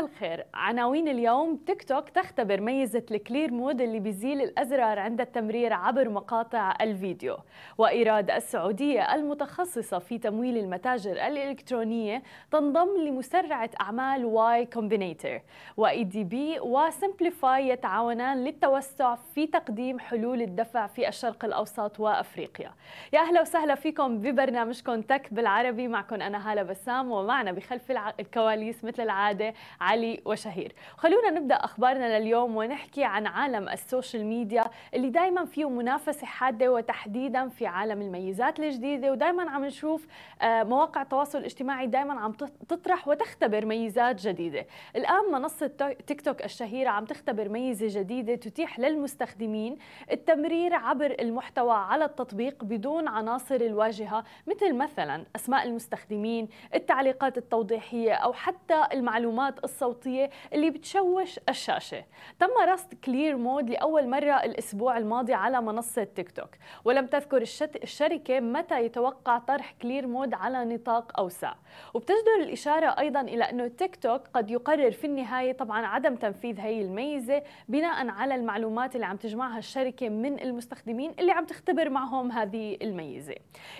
الخير. عناوين اليوم تيك توك تختبر ميزة ال Clear Mode اللي بيزيل الأزرار عند التمرير عبر مقاطع الفيديو. وإيراد السعودية المتخصصة في تمويل المتاجر الإلكترونية تنضم لمسرعة أعمال Y Combinator و MDP و Simplifyd يتعاونان للتوسع في تقديم حلول الدفع في الشرق الأوسط وأفريقيا. يا أهلا وسهلا فيكم ببرنامجكم Tech بالعربي. معكم أنا هالة بسام ومعنا بخلف الكواليس مثل العادة علي وشهير. خلونا نبدأ أخبارنا لليوم ونحكي عن عالم ال social media اللي دايما فيه منافسة حادة وتحديدا في عالم الميزات الجديدة ودايما عم نشوف آه، مواقع التواصل الاجتماعي دايما عم تطرح وتختبر ميزات جديدة. الآن منصة تيك توك الشهيرة عم تختبر ميزة جديدة تتيح للمستخدمين التمرير عبر المحتوى على التطبيق بدون عناصر الواجهة مثل مثلا أسماء المستخدمين التعليقات التوضيحية أو حتى المعلومات المعلومات الصوتية اللي بتشوش الشاشة. تم رصد Clear Mode لأول مرة الأسبوع الماضي على منصة تيك توك. ولم تذكر الشركة متى يتوقع طرح Clear Mode على نطاق أوسع. وبتجدر الإشارة أيضا إلى أنه تيك توك قد يقرر في النهاية طبعا عدم تنفيذ هي الميزة بناء على المعلومات اللي عم تجمعها الشركة من المستخدمين اللي عم تختبر معهم هذه الميزة.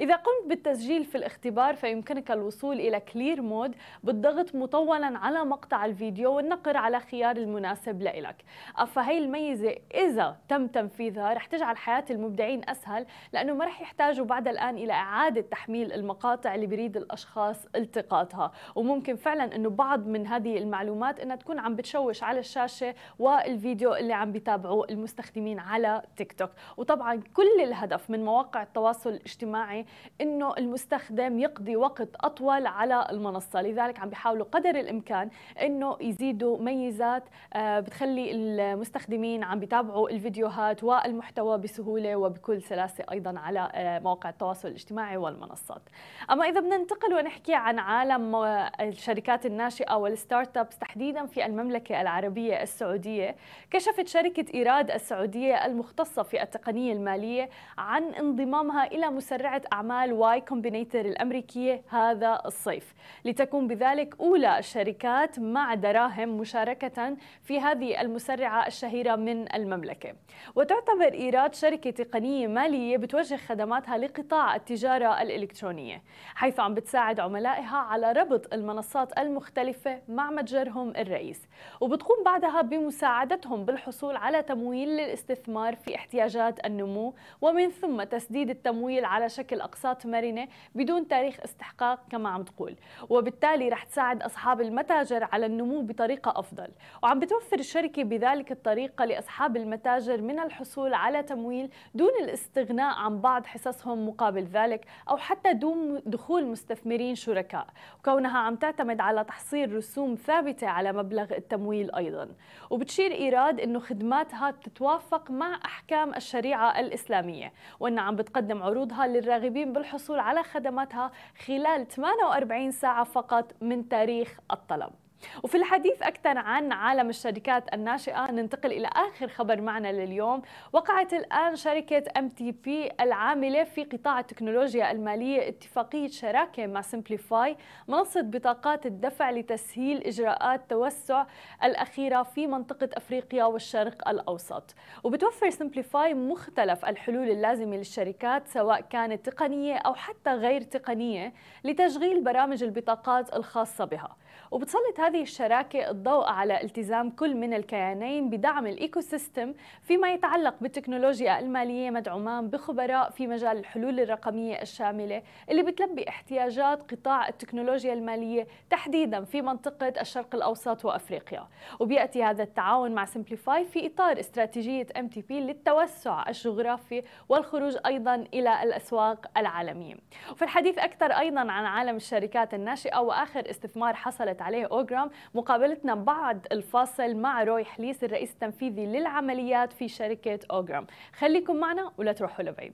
إذا قمت بالتسجيل في الاختبار فيمكنك الوصول إلى Clear Mode بالضغط مطولا على مقطع الفيديو والنقر على خيار المناسب لإلك. فهي الميزة إذا تم تنفيذها رح تجعل حياة المبدعين أسهل لأنه ما رح يحتاجوا بعد الآن إلى إعادة تحميل المقاطع اللي بريد الأشخاص التقاطها. وممكن فعلا أنه بعض من هذه المعلومات أنها تكون عم بتشوش على الشاشة والفيديو اللي عم بيتابعوه المستخدمين على تيك توك. وطبعا كل الهدف من مواقع التواصل الاجتماعي أنه المستخدم يقضي وقت أطول على المنصة. لذلك عم بيحاولوا قدر الإمكان إنه يزيدوا ميزات آه، بتخلي المستخدمين عم بيتابعوا الفيديوهات والمحتوى بسهولة وبكل سلاسة أيضا على آه، مواقع التواصل الاجتماعي والمنصات. أما إذا بدنا ننتقل ونحكي عن عالم الشركات الناشئة والستارت أبس تحديدا في المملكة العربية السعودية، كشفت شركة إيراد السعودية المختصة في التقنية المالية عن انضمامها إلى مسرعة أعمال Y Combinator الأمريكية هذا الصيف، لتكون بذلك أولى الشركات مع دراهم مشاركة في هذه المسرعة الشهيرة من المملكة. وتعتبر إيراد شركة تقنية مالية بتوجه خدماتها لقطاع التجارة الإلكترونية حيث عم بتساعد عملائها على ربط المنصات المختلفة مع متجرهم الرئيس. وبتقوم بعدها بمساعدتهم بالحصول على تمويل للاستثمار في احتياجات النمو ومن ثم تسديد التمويل على شكل أقساط مرنة بدون تاريخ استحقاق كما عم تقول. وبالتالي رح تساعد أصحاب المتاجر المتاجر على النمو بطريقة أفضل. وعم بتوفر الشركة بذلك الطريقة لأصحاب المتاجر من الحصول على تمويل دون الاستغناء عن بعض حصصهم مقابل ذلك أو حتى دون دخول مستثمرين شركاء. وكونها عم تعتمد على تحصيل رسوم ثابتة على مبلغ التمويل أيضا. وبتشير إيراد أنه خدماتها تتوافق مع أحكام الشريعة الإسلامية وأنها عم بتقدم عروضها للراغبين بالحصول على خدماتها خلال 48 ساعة فقط من تاريخ الطلب. وفي الحديث أكثر عن عالم الشركات الناشئة ننتقل إلى آخر خبر معنا لليوم. وقعت الآن شركة MDP العاملة في قطاع التكنولوجيا المالية اتفاقية شراكة مع Simplifyd منصة بطاقات الدفع لتسهيل إجراءات توسع الأخيرة في منطقة أفريقيا والشرق الأوسط. وبتوفر Simplifyd مختلف الحلول اللازمة للشركات سواء كانت تقنية أو حتى غير تقنية لتشغيل برامج البطاقات الخاصة بها. وبتسلط هذه الشراكة الضوء على التزام كل من الكيانين بدعم ال ecosystem فيما يتعلق بالتكنولوجيا المالية مدعومان بخبراء في مجال الحلول الرقمية الشاملة اللي بتلبي احتياجات قطاع التكنولوجيا المالية تحديدا في منطقة الشرق الأوسط وأفريقيا. وبيأتي هذا التعاون مع Simplifyd في إطار استراتيجية MDP للتوسع الجغرافي والخروج أيضا إلى الأسواق العالمية. وفي الحديث أكثر أيضا عن عالم الشركات الناشئة وآخر استثمار حصلت عليه أوغرا اوغرام مقابلتنا بعد الفاصل مع روي حليس الرئيس التنفيذي للعمليات في شركة أوغرام. خليكم معنا ولا تروحوا لبعيد.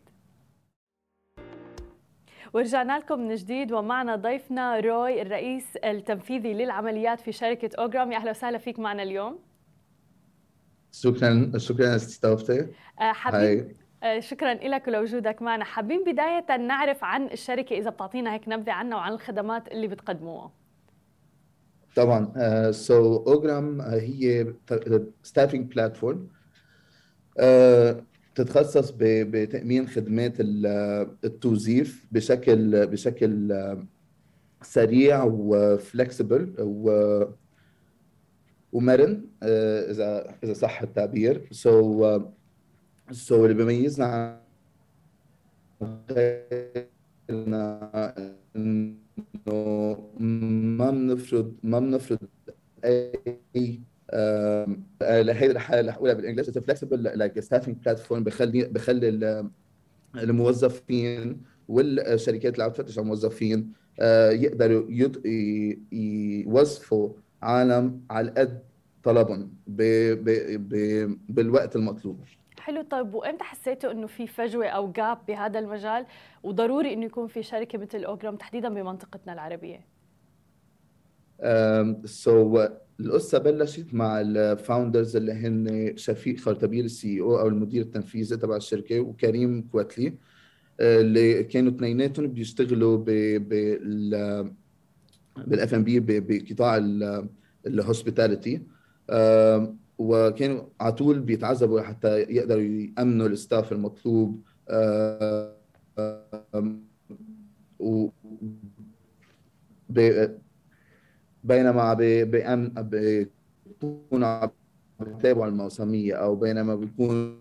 ورجعنا لكم من جديد ومعنا ضيفنا روي الرئيس التنفيذي للعمليات في شركة أوغرام. يا أهلا وسهلا فيك معنا اليوم. شكرا شكرا استضافتي حبيب آه، شكرا لك ولوجودك معنا. حابين بداية نعرف عن الشركة إذا بتعطينا هيك نبذة عنها وعن الخدمات اللي بتقدموها. طبعا so uh, اوجرام so, uh, هي staffing platform uh, تتخصص بتأمين خدمات التوظيف بشكل بشكل سريع و flexible ومرن إذا إذا صح التعبير. so so, so so اللي بيميزنا إنه ما بنفرض ما بنفرض أي لهي رح رح اقولها بال English flexible like staffing platform بخلي بخلي الموظفين والشركات اللي عم تفتش على الموظفين آه، يقدروا يوظفوا عالم على قد طلبهم بالوقت المطلوب. حلو. طيب وإمتى حسيتوا إنه في فجوة أو gap بهذا المجال؟ وضروري إنه يكون في شركة مثل اوجرام تحديدا بمنطقتنا العربية؟ so, القصة بلشت مع ال founders اللي هن شفيق خرطبيل ال COO المدير التنفيذي تبع الشركة وكريم كواتلي آه، اللي كانوا اثنيناتهم بيشتغلوا ب بالاف ام بي بقطاع ال hospitality وكانوا على طول بيتعذبوا حتى يقدروا يأمنوا ال staff المطلوب و بينما بيكونوا عم بيتابعوا الموسمية أو بينما بيكونوا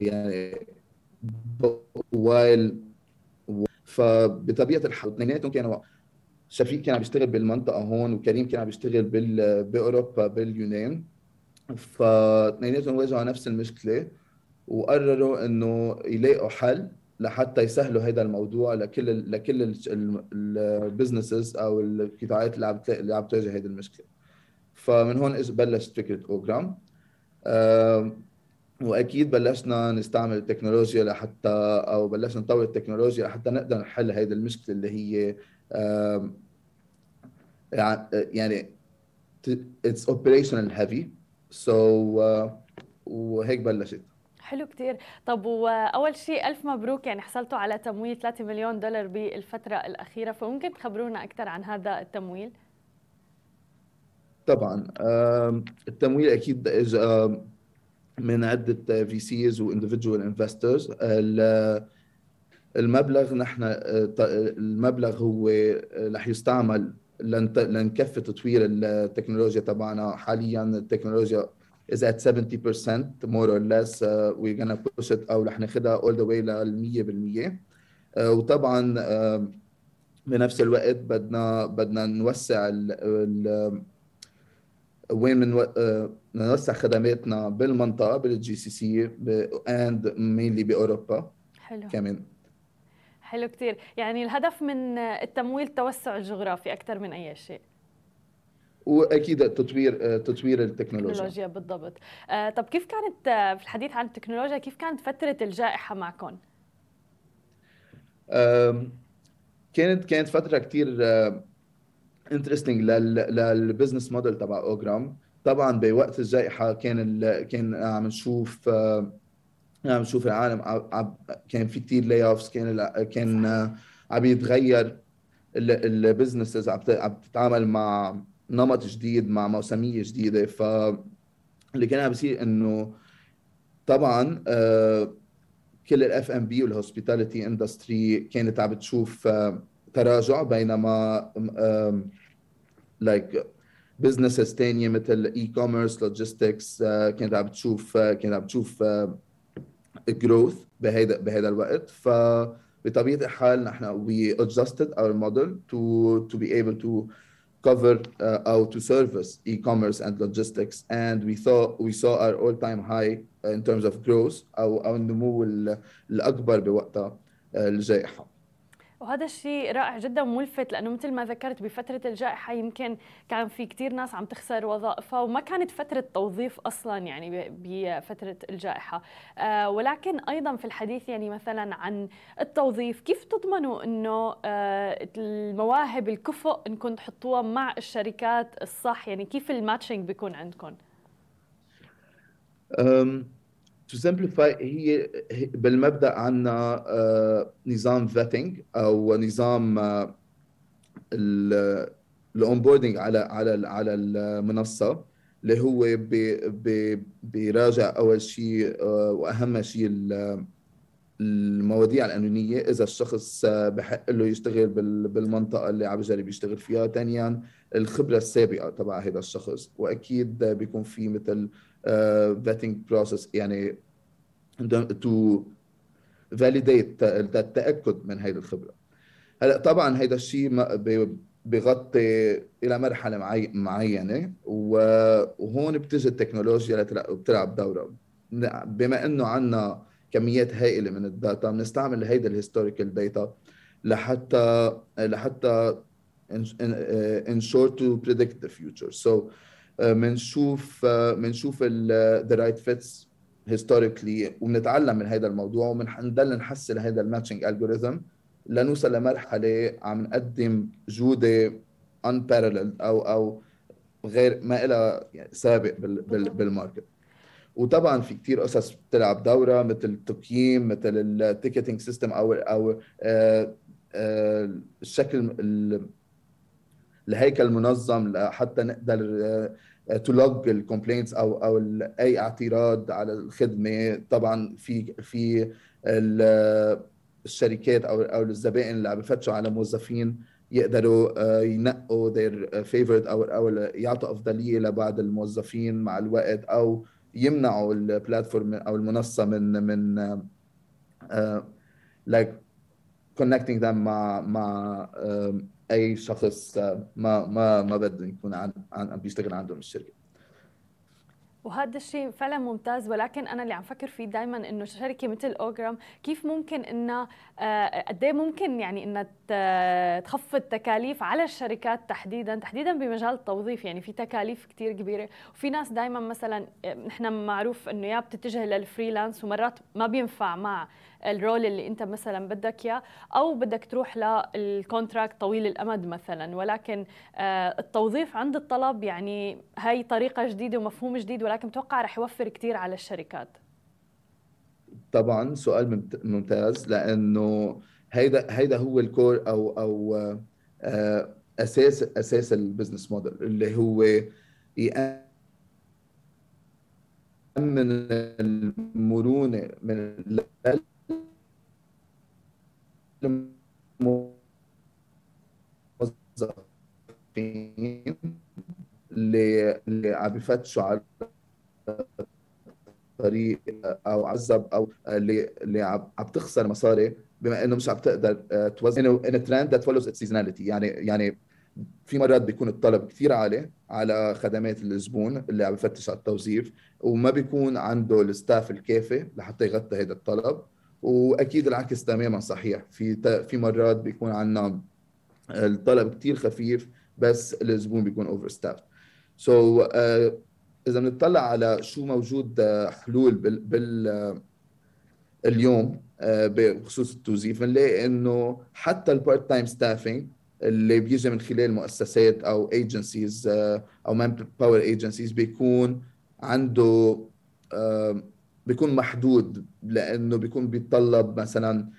يعني وايل فبطبيعة الحال اثنيناتهم كانوا شفيق كان عم يشتغل بالمنطقة هون وكريم كان عم يشتغل بال... بأوروبا باليونان. فاثنيناتهم واجهوا نفس المشكلة وقرروا إنه يلاقوا حل لحتى يسهلوا هذا الموضوع لكل لكل ال businesses أو القطاعات اللي عم اللي عم تواجه هذه المشكلة. فمن هون بلشت فكرة اوجرام وأكيد بلشنا نستعمل التكنولوجيا لحتى أو بلشنا نطور التكنولوجيا لحتى نقدر نحل هذه المشكلة اللي هي يعني it's operational heavy so وهيك بلشت. حلو كتير. طب وأول شيء ألف مبروك يعني حصلتوا على تمويل 3 مليون دولار بالفترة الأخيرة فممكن تخبرونا أكثر عن هذا التمويل؟ طبعا التمويل أكيد اجى من عدة VCs و individual investors المبلغ نحن المبلغ هو رح يستعمل لنكفي تطوير التكنولوجيا تبعنا. حاليا التكنولوجيا is at 70% more or less. Uh, we're gonna push it أو رح ناخذها all the way لل 100% uh, وطبعا uh, بنفس الوقت بدنا بدنا نوسع ال ال وين من uh, نوسع خدماتنا بالمنطقة بال GCC and mainly بأوروبا. حلو. كمان. حلو كثير يعني الهدف من التمويل التوسع الجغرافي أكثر من أي شيء. واكيد تطوير تطوير التكنولوجيا. التكنولوجيا بالضبط. آه، طب كيف كانت آه، في الحديث عن التكنولوجيا كيف كانت فترة الجائحة معكم؟ كانت كانت فترة كثير interesting لل business model تبع اوجرام طبعا بوقت الجائحة كان كان عم نشوف عم نشوف العالم كان في كثير layoffs كان كان عم يتغير ال businesses عم تتعامل مع نمط جديد مع موسمية جديدة. ف اللي كان عم بيصير إنه طبعا آه، كل ال F&B وال hospitality industry كانت عم بتشوف آه، تراجع بينما like businesses ثانية مثل e-commerce logistics كانت عم بتشوف آه، كانت عم بتشوف جروث بهذا بهذا الوقت فبطبيعه الحال نحن we adjusted our model to to be able to cover uh, or to service e-commerce and logistics and we thought we saw our all-time high in terms of growth او او النمو الاكبر بوقتها الجائحه وهذا الشيء رائع جدا وملفت لأنه مثل ما ذكرت بفترة الجائحة يمكن كان في كثير ناس عم تخسر وظائفها وما كانت فترة توظيف أصلا يعني بفترة الجائحة. آه ولكن أيضا في الحديث يعني مثلا عن التوظيف كيف تضمنوا إنه آه المواهب الكفؤ انكم تحطوها مع الشركات الصح؟ يعني كيف الماتشنج بيكون عندكم؟ To simplify هي بالمبدأ عندنا نظام vetting أو نظام ال onboarding على على على المنصة اللي هو بيراجع أول شيء وأهم شيء المواضيع القانونيه إذا الشخص بحق له يشتغل بالمنطقة اللي عم بجرب يشتغل فيها. ثانيا الخبرة السابقة تبع هذا الشخص. وأكيد بيكون في مثل vetting uh, process يعني to validate التأكد من هذه الخبرة. هلأ طبعا هذا الشيء بغطي إلى مرحلة معينة وهون بتجي التكنولوجيا بتلعب دورها. بما إنه عندنا كميات هائلة من ال data بنستعمل هيدا ال historical data لحتى لحتى ensure to predict the future. So بنشوف بنشوف the right fits historically وبنتعلم من هذا الموضوع وبنضل نحسن هذا ال matching algorithm لنوصل لمرحلة عم نقدم جودة unparalleled أو أو غير ما لها سابق بال market وطبعا في كثير قصص بتلعب دورة مثل التقييم مثل ال ticketing system أو أو آه، آه، الشكل الهيكل المنظم حتى نقدر to log ال complaints أو أو أي اعتراض على الخدمة. طبعا في في الشركات أو أو الزبائن اللي عم بفتشوا على موظفين يقدروا آه، ينقوا their favorite أو أو يعطوا أفضلية لبعض الموظفين مع الوقت أو يمنعوا ال platform أو المنصة من من like connecting them مع مع أي شخص ما ما ما بده يكون عن عم بيشتغل عندهم الشركة. وهذا الشيء فعلا ممتاز ولكن أنا اللي عم فكر فيه دائما إنه شركة مثل أوجرام كيف ممكن انها آه، قد إيه ممكن يعني انها تخفض تكاليف على الشركات تحديدا تحديدا بمجال التوظيف. يعني في تكاليف كثير كبيرة وفي ناس دائما مثلا نحن معروف إنه يا بتتجه لل freelance ومرات ما بينفع مع ال role اللي انت مثلا بدك إياه أو بدك تروح لل contract طويل الأمد مثلا. ولكن آه، التوظيف عند الطلب يعني هاي طريقة جديدة ومفهوم جديد ولكن بتوقع رح يوفر كثير على الشركات. طبعا سؤال ممتاز لأنه هيدا هيدا هو ال core أو أو آه، أساس أساس ال business model اللي هو يأمن المرونة من الموظفين اللي عم بفتشوا على طريق أو jobs أو اللي اللي عم تخسر مصاري بما إنه مش عم تقدر آه، توزن. in trend that follows seasonality يعني يعني في مرات بيكون الطلب كثير عالي على خدمات الزبون اللي عم بفتش على التوظيف وما بيكون عنده ال staff الكافي لحتى يغطي هذا الطلب. وأكيد العكس تماما صحيح. في في مرات بيكون عندنا الطلب كثير خفيف بس الزبون بيكون over staffed so إذا بنطلع على شو موجود آه، حلول بال, بال آه، اليوم آه، بخصوص التوظيف بنلاقي إنه حتى ال part time staffing اللي بيجي من خلال مؤسسات أو agencies أو manpower agencies بيكون عنده بيكون محدود لأنه بيكون بيتطلب مثلا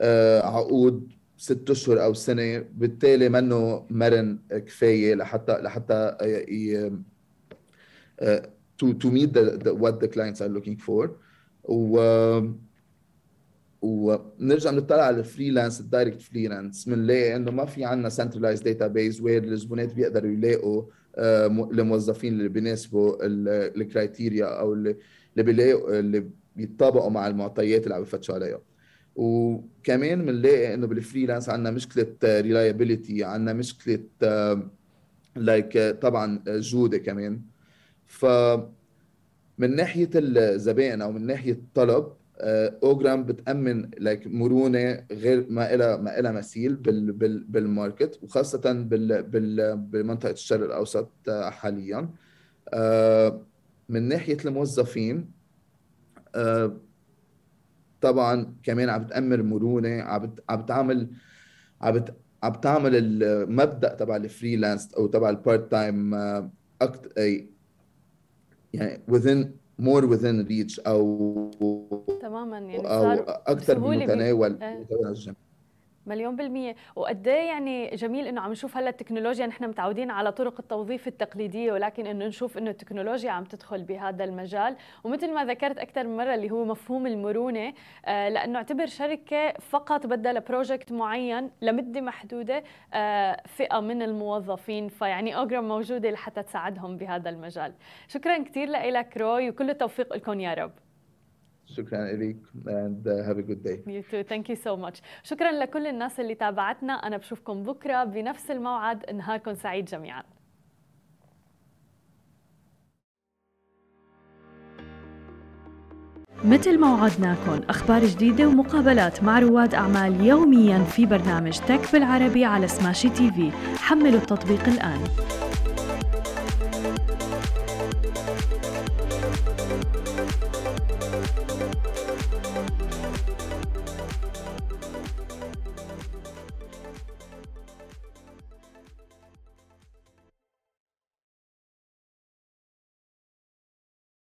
آه، عقود ست أشهر أو سنة بالتالي منه مرن كفاية لحتى لحتى to to meet what the clients are looking for و ونرجع نطلع على ال freelance ال direct freelance بنلاقي إنه ما في عندنا centralized database where الزبونات بيقدروا يلاقوا آه، الموظفين اللي بيناسبوا ال criteria أو اللي بيلاقوا اللي بيتطابقوا مع المعطيات اللي عم بفتشوا عليها. وكمان بنلاقي إنه بال freelance عندنا مشكلة reliability عندنا مشكلة like طبعا جودة كمان. ف من ناحية الزبائن أو من ناحية الطلب اوجرام بتأمن لك مرونة غير ما لها ما لها مثيل بال بال بال market وخاصة بال بال بمنطقه الشرق الأوسط حاليا. من ناحية الموظفين طبعا كمان عم بتأمن مرونة عم عم بتعمل عم عم تعمل المبدأ تبع ال freelance أو تبع ال part time أكثر يعني within more within reach أو تماما يعني أو أكثر من متناول اليد مليون بالمية. وقد إيه يعني جميل إنه عم نشوف هلأ التكنولوجيا نحن متعودين على طرق التوظيف التقليدية ولكن إنه نشوف إنه التكنولوجيا عم تدخل بهذا المجال. ومثل ما ذكرت أكثر من مرة اللي هو مفهوم المرونة آه لأنه اعتبر شركة فقط بدها ل project معين لمدة محدودة آه فئة من الموظفين. فيعني اوجرام موجودة لحتى تساعدهم بهذا المجال. شكرا كثير لك روي وكل التوفيق لكم يا رب. شكرا لك and uh, have a good day. You too. Thank you so much. شكرا لكل الناس اللي تابعتنا أنا بشوفكم بكرة بنفس الموعد نهاركم سعيد جميعا. مثل ما وعدناكم أخبار جديدة ومقابلات مع رواد أعمال يوميا في برنامج تك بالعربي على سماشي تي في حملوا التطبيق الآن